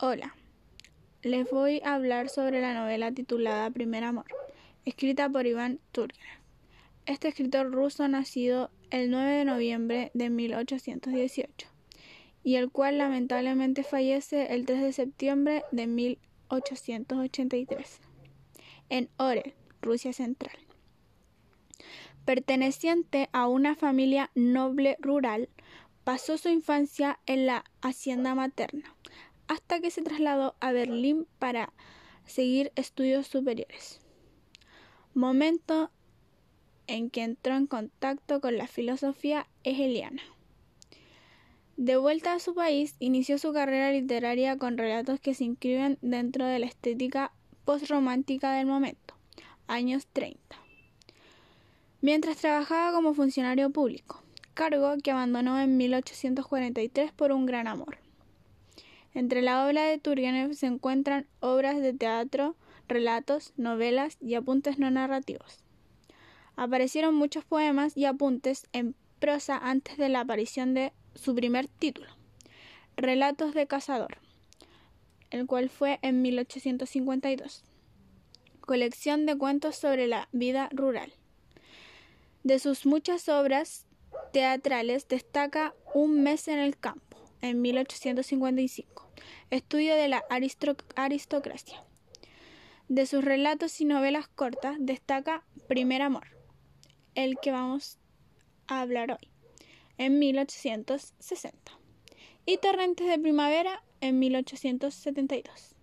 Hola, les voy a hablar sobre la novela titulada Primer Amor, escrita por Iván Turgenev. Este escritor ruso nacido el 9 de noviembre de 1818 y el cual lamentablemente fallece el 3 de septiembre de 1883 en Orel, Rusia Central. Perteneciente a una familia noble rural, pasó su infancia en la hacienda materna, hasta que se trasladó a Berlín para seguir estudios superiores. Momento en que entró en contacto con la filosofía hegeliana. De vuelta a su país, inició su carrera literaria con relatos que se inscriben dentro de la estética postromántica del momento, años 30. Mientras trabajaba como funcionario público, cargo que abandonó en 1843 por un gran amor. Entre la obra de Turgenev se encuentran obras de teatro, relatos, novelas y apuntes no narrativos. Aparecieron muchos poemas y apuntes en prosa antes de la aparición de su primer título, Relatos de Cazador, el cual fue en 1852. Colección de cuentos sobre la vida rural. De sus muchas obras teatrales destaca Un mes en el campo, en 1855 estudio de la aristocracia. De sus relatos y novelas cortas destaca Primer Amor, el que vamos a hablar hoy, en 1860, y Torrentes de Primavera en 1872.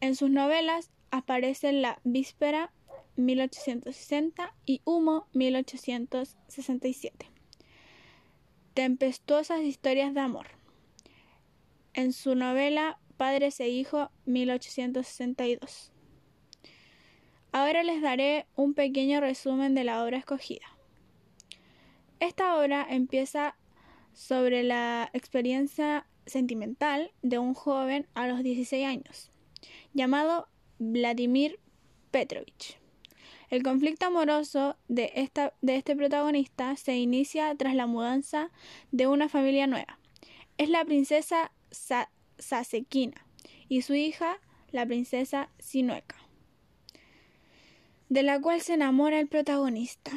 En sus novelas aparecen La Víspera 1860 y Humo 1867. Tempestuosas historias de amor en su novela Padres e Hijo 1862. Ahora les daré un pequeño resumen de la obra escogida. Esta obra empieza sobre la experiencia sentimental de un joven a los 16 años, llamado Vladimir Petrovich. El conflicto amoroso de, esta, de este protagonista se inicia tras la mudanza de una familia nueva. Es la princesa Sasekina y su hija, la princesa Sinueca, de la cual se enamora el protagonista.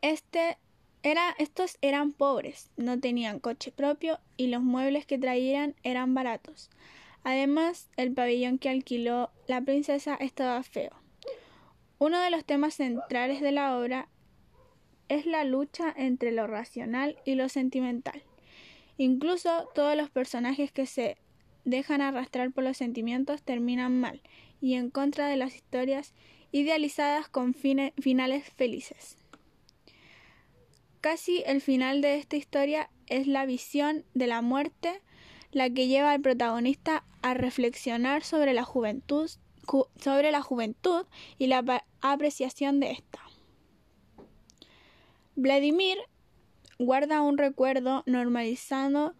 Este era, estos eran pobres, no tenían coche propio y los muebles que traían eran baratos. Además, el pabellón que alquiló la princesa estaba feo. Uno de los temas centrales de la obra es la lucha entre lo racional y lo sentimental. Incluso todos los personajes que se dejan arrastrar por los sentimientos terminan mal y en contra de las historias idealizadas con finales felices. Casi el final de esta historia es la visión de la muerte la que lleva al protagonista a reflexionar sobre la juventud, sobre la juventud y la apreciación de esta. Vladimir guarda un recuerdo normalizado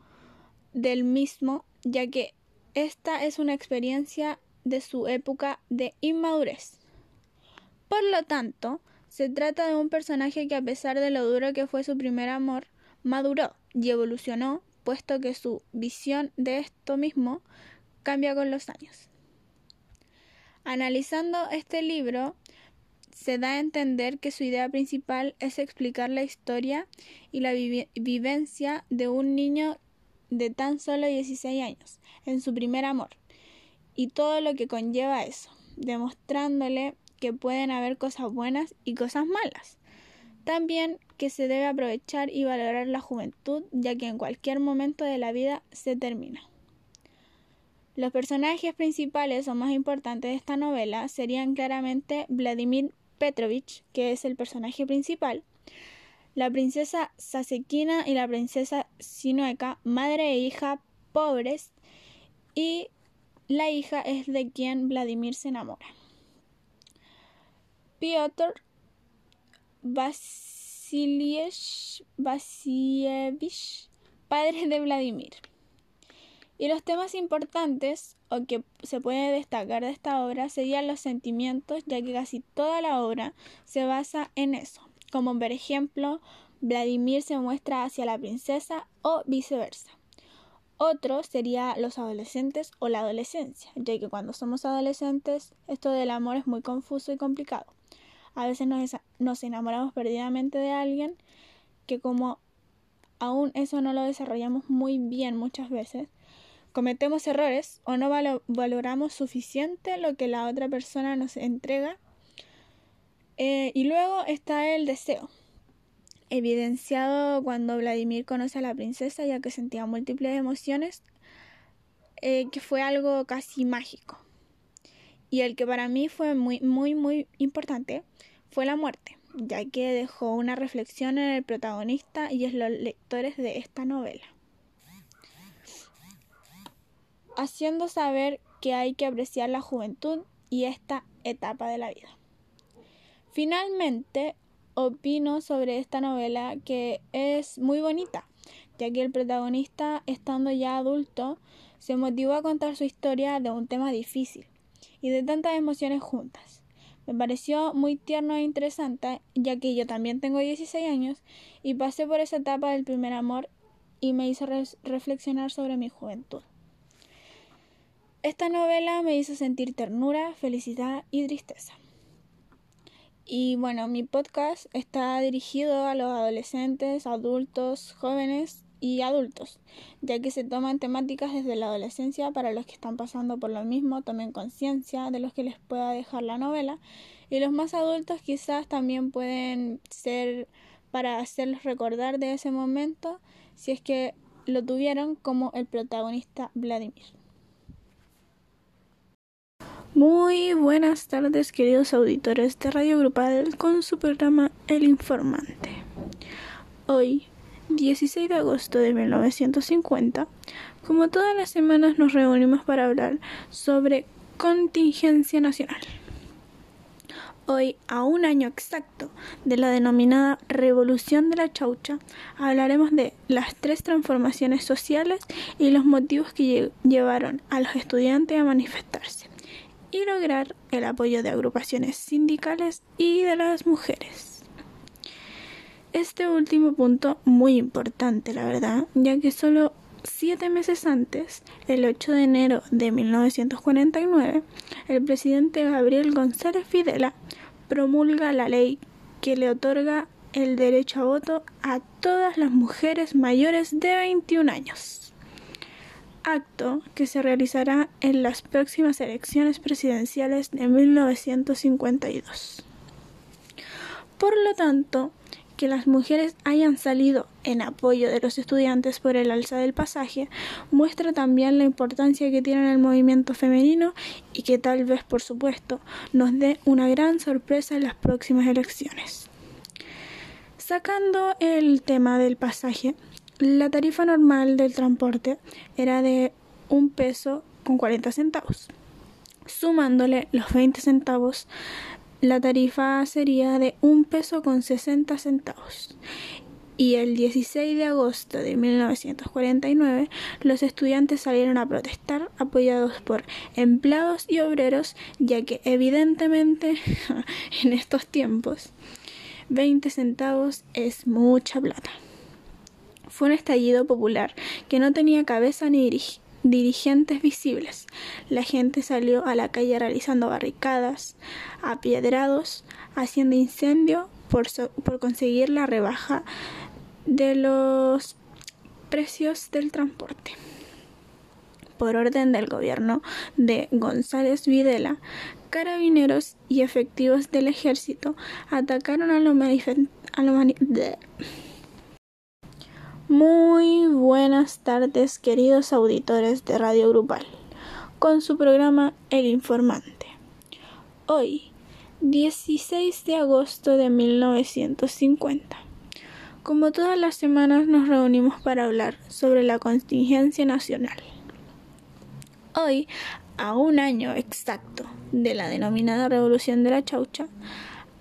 del mismo, ya que esta es una experiencia de su época de inmadurez. Por lo tanto, se trata de un personaje que a pesar de lo duro que fue su primer amor, maduró y evolucionó, puesto que su visión de esto mismo cambia con los años. Analizando este libro, se da a entender que su idea principal es explicar la historia y la vivencia de un niño de tan solo 16 años, en su primer amor, y todo lo que conlleva eso, demostrándole que pueden haber cosas buenas y cosas malas. También que se debe aprovechar y valorar la juventud, ya que en cualquier momento de la vida se termina. Los personajes principales o más importantes de esta novela serían claramente Vladimir Petrovich, que es el personaje principal, la princesa Sasekina y la princesa Sinueca, madre e hija pobres, y la hija es de quien Vladimir se enamora. Piotr Vasilievich, padre de Vladimir. Y los temas importantes o que se puede destacar de esta obra serían los sentimientos, ya que casi toda la obra se basa en eso, como por ejemplo Vladimir se muestra hacia la princesa o viceversa, Otro sería los adolescentes o la adolescencia, ya que cuando somos adolescentes esto del amor es muy confuso y complicado. A veces nos, enamoramos perdidamente de alguien que como aún eso no lo desarrollamos muy bien muchas veces, cometemos errores o no valoramos suficiente lo que la otra persona nos entrega. Eh, y luego está el deseo, evidenciado cuando Vladimir conoce a la princesa ya que sentía múltiples emociones, eh, que fue algo casi mágico. Y el que para mí fue muy, muy, muy importante fue la muerte, ya que dejó una reflexión en el protagonista y en los lectores de esta novela, haciendo saber que hay que apreciar la juventud y esta etapa de la vida. Finalmente, opino sobre esta novela que es muy bonita, ya que el protagonista, estando ya adulto, se motivó a contar su historia de un tema difícil y de tantas emociones juntas. Me pareció muy tierno e interesante, ya que yo también tengo 16 años y pasé por esa etapa del primer amor y me hizo reflexionar sobre mi juventud. Esta novela me hizo sentir ternura, felicidad y tristeza. Y bueno, mi podcast está dirigido a los adolescentes, adultos, jóvenes y adultos, ya que se toman temáticas desde la adolescencia para los que están pasando por lo mismo, tomen conciencia de los que les pueda dejar la novela. Y los más adultos quizás también pueden ser para hacerlos recordar de ese momento si es que lo tuvieron como el protagonista Vladimir. Muy buenas tardes queridos auditores de Radio Grupal con su programa El Informante. Hoy, 16 de agosto de 1950, como todas las semanas nos reunimos para hablar sobre contingencia nacional. Hoy, a un año exacto de la denominada Revolución de la Chaucha, hablaremos de las tres transformaciones sociales y los motivos que llevaron a los estudiantes a manifestarse y lograr el apoyo de agrupaciones sindicales y de las mujeres. Este último punto muy importante, la verdad, ya que solo siete meses antes, el 8 de enero de 1949, el presidente Gabriel González Fidela promulga la ley que le otorga el derecho a voto a todas las mujeres mayores de 21 años acto que se realizará en las próximas elecciones presidenciales de 1952. Por lo tanto, que las mujeres hayan salido en apoyo de los estudiantes por el alza del pasaje muestra también la importancia que tiene el movimiento femenino y que tal vez, por supuesto, nos dé una gran sorpresa en las próximas elecciones. Sacando el tema del pasaje, la tarifa normal del transporte era de un peso con 40 centavos. Sumándole los 20 centavos, la tarifa sería de un peso con 60 centavos. Y el 16 de agosto de 1949, los estudiantes salieron a protestar apoyados por empleados y obreros, ya que evidentemente en estos tiempos 20 centavos es mucha plata. Fue un estallido popular que no tenía cabeza ni dirigentes visibles. La gente salió a la calle realizando barricadas, apiedrados, haciendo incendio por, por conseguir la rebaja de los precios del transporte. Por orden del gobierno de González Videla, carabineros y efectivos del ejército atacaron a los manifestantes muy buenas tardes queridos auditores de Radio Grupal, con su programa El Informante. Hoy, 16 de agosto de 1950. Como todas las semanas nos reunimos para hablar sobre la contingencia nacional. Hoy, a un año exacto de la denominada Revolución de la Chaucha,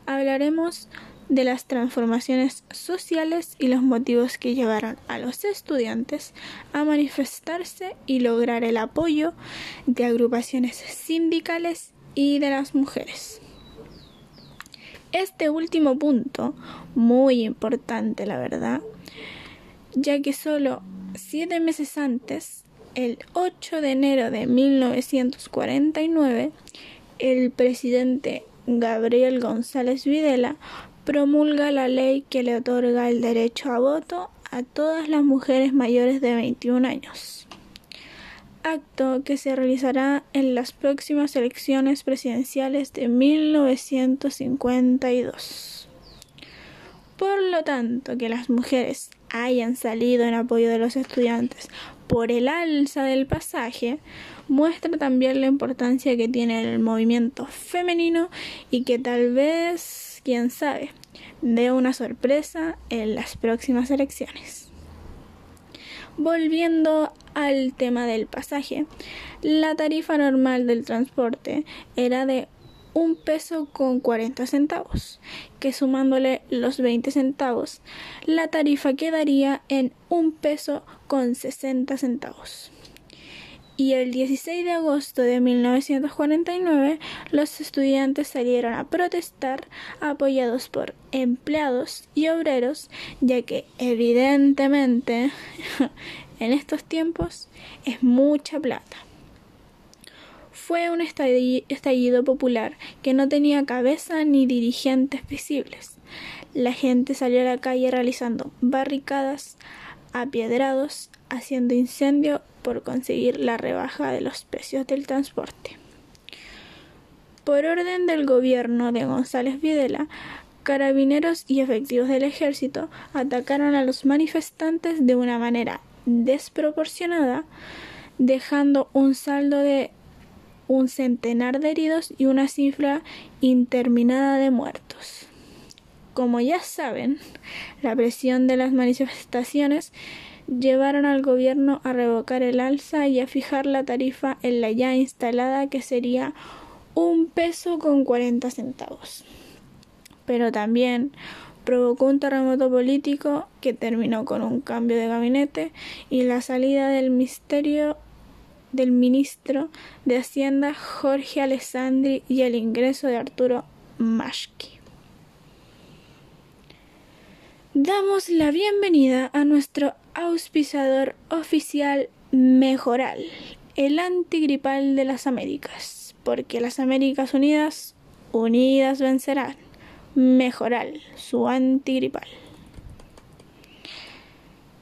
hablaremos de las transformaciones sociales y los motivos que llevaron a los estudiantes a manifestarse y lograr el apoyo de agrupaciones sindicales y de las mujeres. Este último punto, muy importante la verdad, ya que solo siete meses antes, el 8 de enero de 1949, el presidente Gabriel González Videla promulga la ley que le otorga el derecho a voto a todas las mujeres mayores de 21 años. Acto que se realizará en las próximas elecciones presidenciales de 1952. Por lo tanto, que las mujeres hayan salido en apoyo de los estudiantes por el alza del pasaje, muestra también la importancia que tiene el movimiento femenino y que tal vez, quién sabe, dé una sorpresa en las próximas elecciones. Volviendo al tema del pasaje, la tarifa normal del transporte era de un peso con 40 centavos, que sumándole los 20 centavos, la tarifa quedaría en un peso con 60 centavos. Y el 16 de agosto de 1949 los estudiantes salieron a protestar apoyados por empleados y obreros, ya que evidentemente en estos tiempos es mucha plata. Fue un estallido popular que no tenía cabeza ni dirigentes visibles. La gente salió a la calle realizando barricadas, apiedrados, haciendo incendio por conseguir la rebaja de los precios del transporte. Por orden del gobierno de González Videla, carabineros y efectivos del ejército atacaron a los manifestantes de una manera desproporcionada, dejando un saldo de un centenar de heridos y una cifra interminada de muertos. Como ya saben, la presión de las manifestaciones llevaron al gobierno a revocar el alza y a fijar la tarifa en la ya instalada que sería un peso con 40 centavos. Pero también provocó un terremoto político que terminó con un cambio de gabinete y la salida del misterio del ministro de Hacienda Jorge Alessandri y el ingreso de Arturo Mashki. Damos la bienvenida a nuestro auspiciador oficial Mejoral, el antigripal de las Américas, porque las Américas Unidas, unidas vencerán. Mejoral, su antigripal.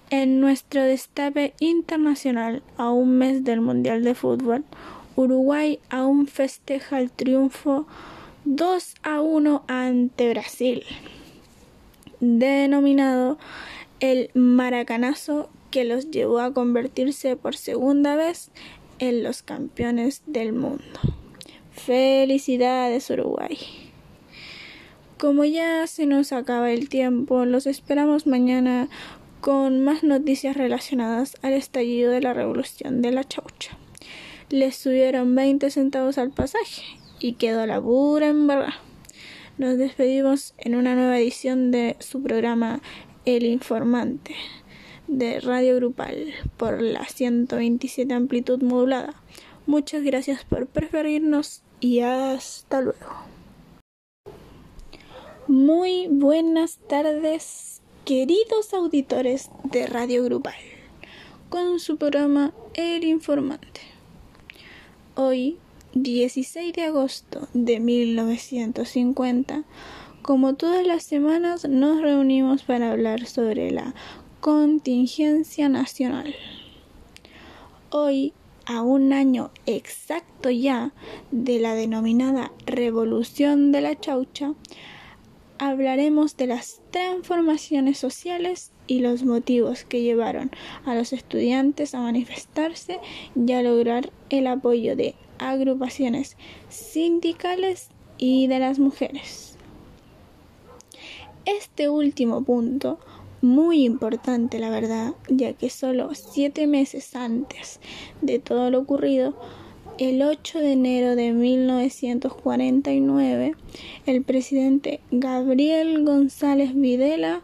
En nuestro destape internacional a un mes del Mundial de Fútbol, Uruguay aún festeja el triunfo 2 a 1 ante Brasil, denominado el Maracanazo que los llevó a convertirse por segunda vez en los campeones del mundo. Felicidades Uruguay. Como ya se nos acaba el tiempo, los esperamos mañana con más noticias relacionadas al estallido de la revolución de la chaucha. Les subieron 20 centavos al pasaje y quedó la pura en verdad. Nos despedimos en una nueva edición de su programa El Informante de Radio Grupal por la 127 amplitud modulada. Muchas gracias por preferirnos y hasta luego. Muy buenas tardes queridos auditores de Radio Grupal, con su programa El Informante. Hoy, 16 de agosto de 1950, como todas las semanas, nos reunimos para hablar sobre la contingencia nacional. Hoy, a un año exacto ya de la denominada Revolución de la Chaucha, hablaremos de las transformaciones sociales y los motivos que llevaron a los estudiantes a manifestarse y a lograr el apoyo de agrupaciones sindicales y de las mujeres. Este último punto, muy importante la verdad, ya que solo siete meses antes de todo lo ocurrido, el 8 de enero de 1949, el presidente Gabriel González Videla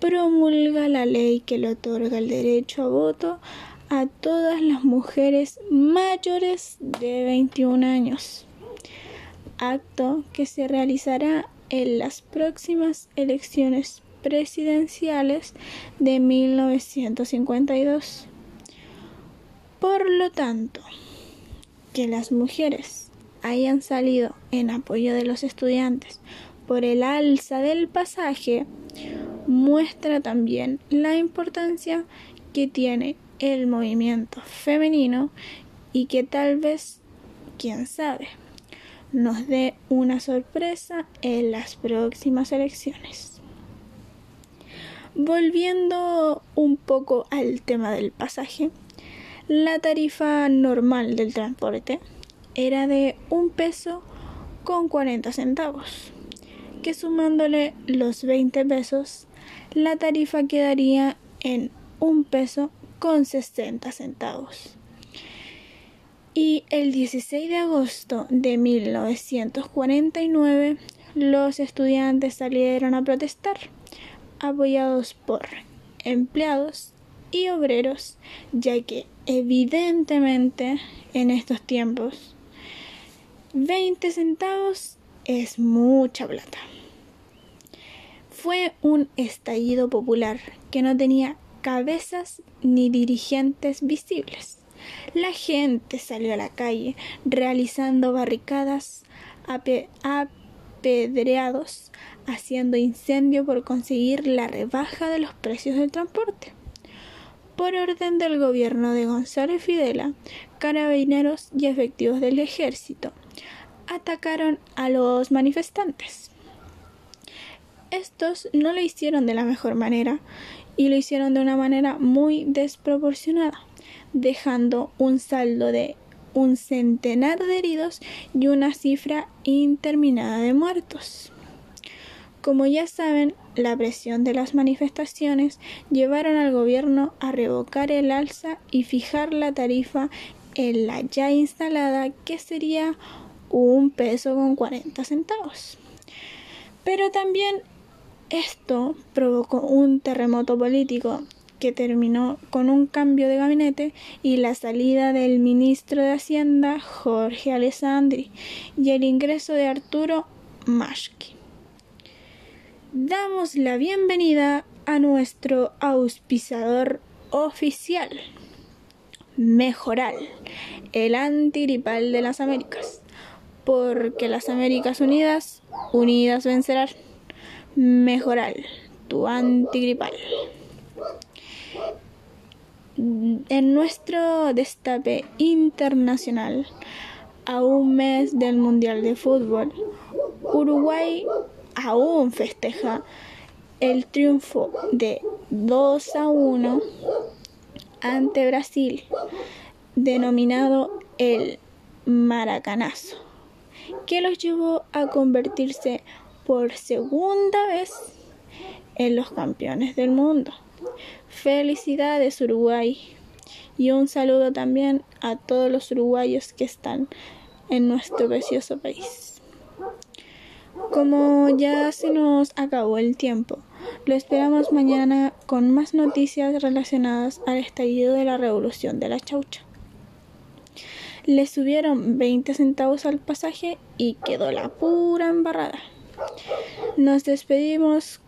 promulga la ley que le otorga el derecho a voto a todas las mujeres mayores de 21 años, acto que se realizará en las próximas elecciones presidenciales de 1952. Por lo tanto, que las mujeres hayan salido en apoyo de los estudiantes por el alza del pasaje muestra también la importancia que tiene el movimiento femenino y que tal vez, quién sabe, nos dé una sorpresa en las próximas elecciones. Volviendo un poco al tema del pasaje, la tarifa normal del transporte era de un peso con 40 centavos, que sumándole los 20 pesos, la tarifa quedaría en un peso con 60 centavos. Y el 16 de agosto de 1949 los estudiantes salieron a protestar, apoyados por empleados y obreros, ya que evidentemente en estos tiempos 20 centavos es mucha plata. Fue un estallido popular que no tenía cabezas ni dirigentes visibles. La gente salió a la calle realizando barricadas, haciendo incendio por conseguir la rebaja de los precios del transporte. Por orden del gobierno de Gonzalo Fidela, carabineros y efectivos del ejército atacaron a los manifestantes. Estos no lo hicieron de la mejor manera y lo hicieron de una manera muy desproporcionada, dejando un saldo de un centenar de heridos y una cifra interminada de muertos. Como ya saben, la presión de las manifestaciones llevaron al gobierno a revocar el alza y fijar la tarifa en la ya instalada que sería un peso con 40 centavos. Pero también esto provocó un terremoto político que terminó con un cambio de gabinete y la salida del ministro de Hacienda Jorge Alessandri y el ingreso de Arturo Maschke. Damos la bienvenida a nuestro auspiciador oficial, Mejoral, el antigripal de las Américas porque las Américas Unidas, unidas vencerán. Mejoral, tu antigripal. En nuestro destape internacional, a un mes del Mundial de Fútbol, Uruguay aún festeja el triunfo de 2 a 1 ante Brasil, denominado el Maracanazo que los llevó a convertirse por segunda vez en los campeones del mundo. Felicidades Uruguay y un saludo también a todos los uruguayos que están en nuestro precioso país. Como ya se nos acabó el tiempo, lo esperamos mañana con más noticias relacionadas al estallido de la revolución de la chaucha le subieron 20 centavos al pasaje y quedó la pura embarrada. Nos despedimos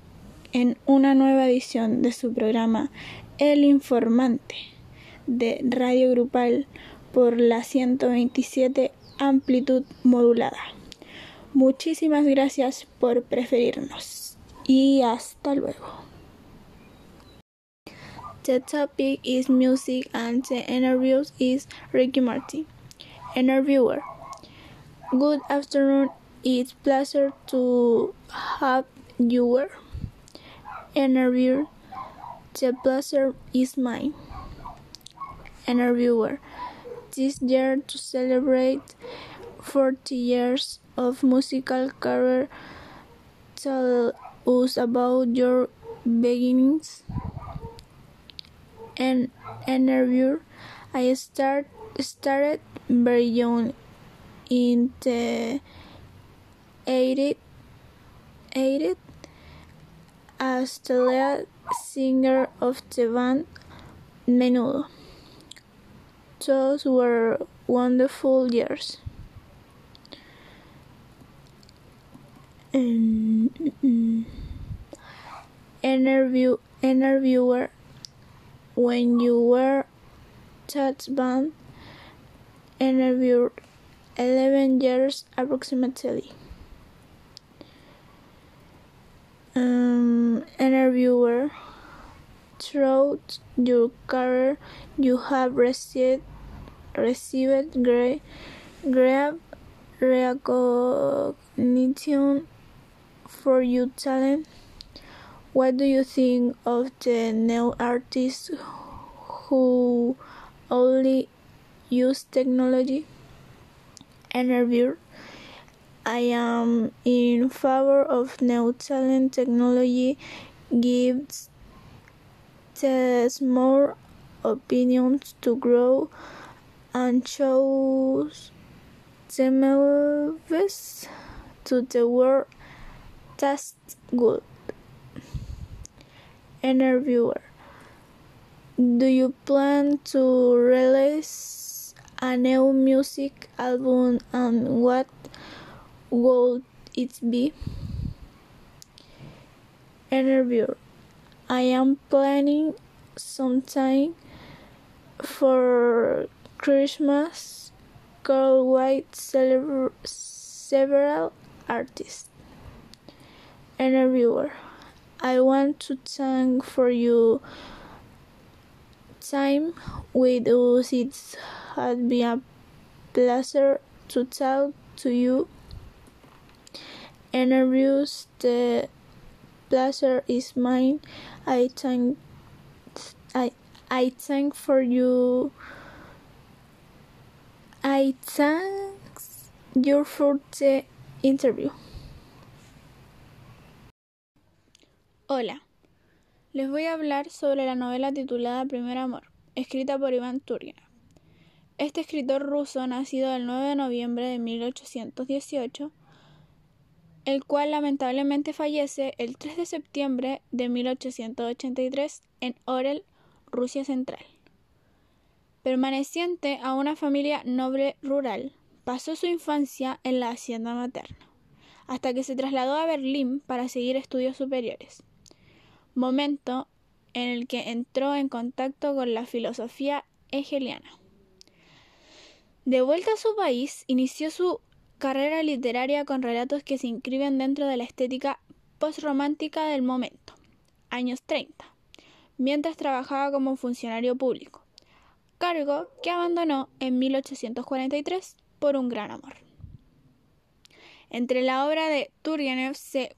en una nueva edición de su programa El Informante de Radio Grupal por la 127 amplitud modulada. Muchísimas gracias por preferirnos y hasta luego. The topic is music and the interviews is Ricky Martin. interviewer. Good afternoon. It's pleasure to have you interview. The pleasure is mine. Interviewer. This year to celebrate 40 years of musical career. Tell us about your beginnings. And interviewer. I start started very young in the 80s, 80s as the lead singer of the band Menudo. Those were wonderful years. Um, interview interviewer when you were that band interviewed 11 years approximately. Um, interviewer, throughout your career, you have received received great, great recognition for your talent. What do you think of the new artists who only use technology? Interviewer. I am in favor of new talent. Technology gives us more opinions to grow and shows themselves to the world. That's good. Interviewer. Do you plan to release a new music album and what would it be? Interviewer. I am planning sometime for Christmas. Carl White several artists. Interviewer. I want to thank for you time with us. It has been a pleasure to talk to you. Interviews. The pleasure is mine. I thank I I thank for you. I thank you for the interview. Hola, les voy a hablar sobre la novela titulada Primer Amor, escrita por Iván Turgenev. Este escritor ruso, nacido el 9 de noviembre de 1818, el cual lamentablemente fallece el 3 de septiembre de 1883 en Orel, Rusia Central. Permaneciente a una familia noble rural, pasó su infancia en la hacienda materna, hasta que se trasladó a Berlín para seguir estudios superiores, momento en el que entró en contacto con la filosofía hegeliana. De vuelta a su país, inició su carrera literaria con relatos que se inscriben dentro de la estética postromántica del momento, años 30, mientras trabajaba como funcionario público, cargo que abandonó en 1843 por un gran amor. Entre la obra de Turgenev se,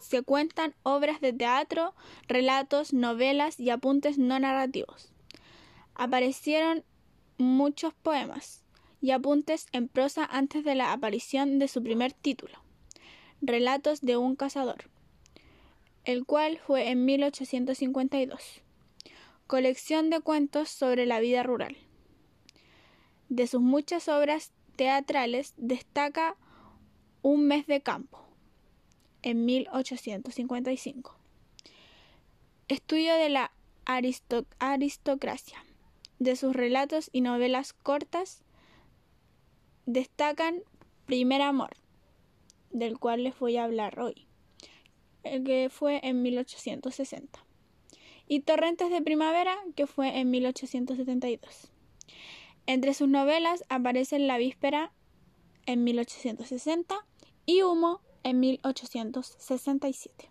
se cuentan obras de teatro, relatos, novelas y apuntes no narrativos. Aparecieron muchos poemas, y apuntes en prosa antes de la aparición de su primer título, Relatos de un cazador, el cual fue en 1852, colección de cuentos sobre la vida rural. De sus muchas obras teatrales destaca Un mes de campo, en 1855. Estudio de la aristoc aristocracia. De sus relatos y novelas cortas destacan Primer Amor, del cual les voy a hablar hoy, que fue en 1860, y Torrentes de Primavera, que fue en 1872. Entre sus novelas aparecen La Víspera en 1860 y Humo en 1867.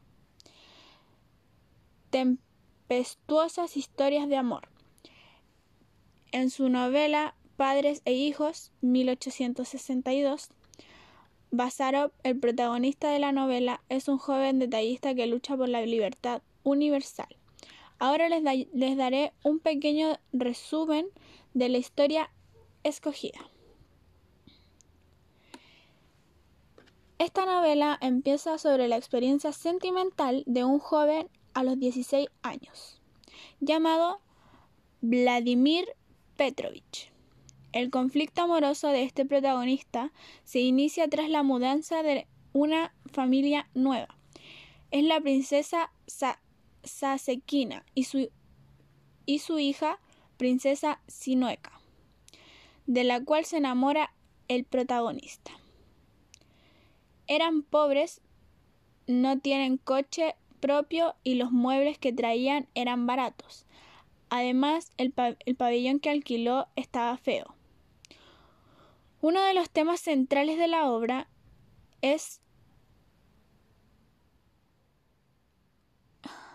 Tempestuosas historias de amor. En su novela Padres e Hijos, 1862, Basarov, el protagonista de la novela, es un joven detallista que lucha por la libertad universal. Ahora les, les daré un pequeño resumen de la historia escogida. Esta novela empieza sobre la experiencia sentimental de un joven a los 16 años, llamado Vladimir Petrovich. El conflicto amoroso de este protagonista se inicia tras la mudanza de una familia nueva. Es la princesa Sa Sasekina y su, hija, princesa Sinueca, de la cual se enamora el protagonista. Eran pobres, no tienen coche propio y los muebles que traían eran baratos. Además, el pabellón que alquiló estaba feo. Uno de los temas centrales de la obra es